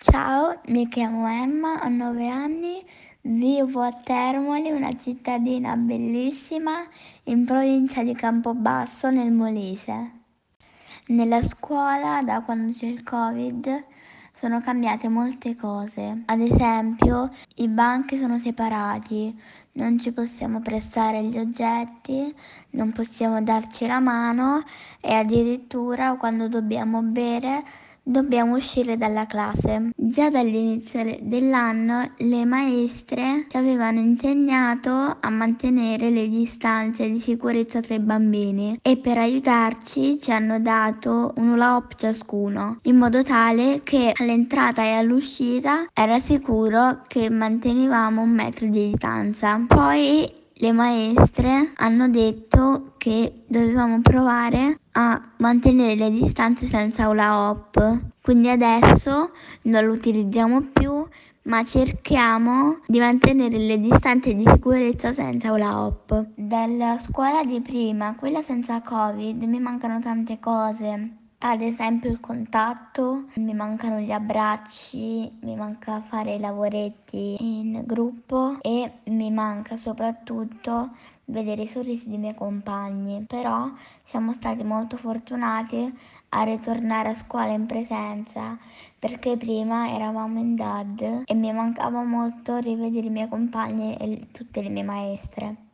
Ciao, mi chiamo Emma, ho 9 anni, vivo a Termoli, una cittadina bellissima in provincia di Campobasso nel Molise. Nella scuola, da quando c'è il Covid, sono cambiate molte cose. Ad esempio, i banchi sono separati, non ci possiamo prestare gli oggetti, non possiamo darci la mano e addirittura quando dobbiamo bere dobbiamo uscire dalla classe. Già dall'inizio dell'anno le maestre ci avevano insegnato a mantenere le distanze di sicurezza tra i bambini e per aiutarci ci hanno dato un hoop ciascuno, in modo tale che all'entrata e all'uscita era sicuro che mantenevamo un metro di distanza. Poi le maestre hanno detto che dovevamo provare a mantenere le distanze senza hula hoop. Quindi adesso non lo utilizziamo più, ma cerchiamo di mantenere le distanze di sicurezza senza hula hoop. Dalla scuola di prima, quella senza Covid, mi mancano tante cose. Ad esempio il contatto, mi mancano gli abbracci, mi manca fare i lavoretti in gruppo e mi manca soprattutto vedere i sorrisi dei miei compagni. Però siamo stati molto fortunati a ritornare a scuola in presenza perché prima eravamo in DAD e mi mancava molto rivedere i miei compagni e tutte le mie maestre.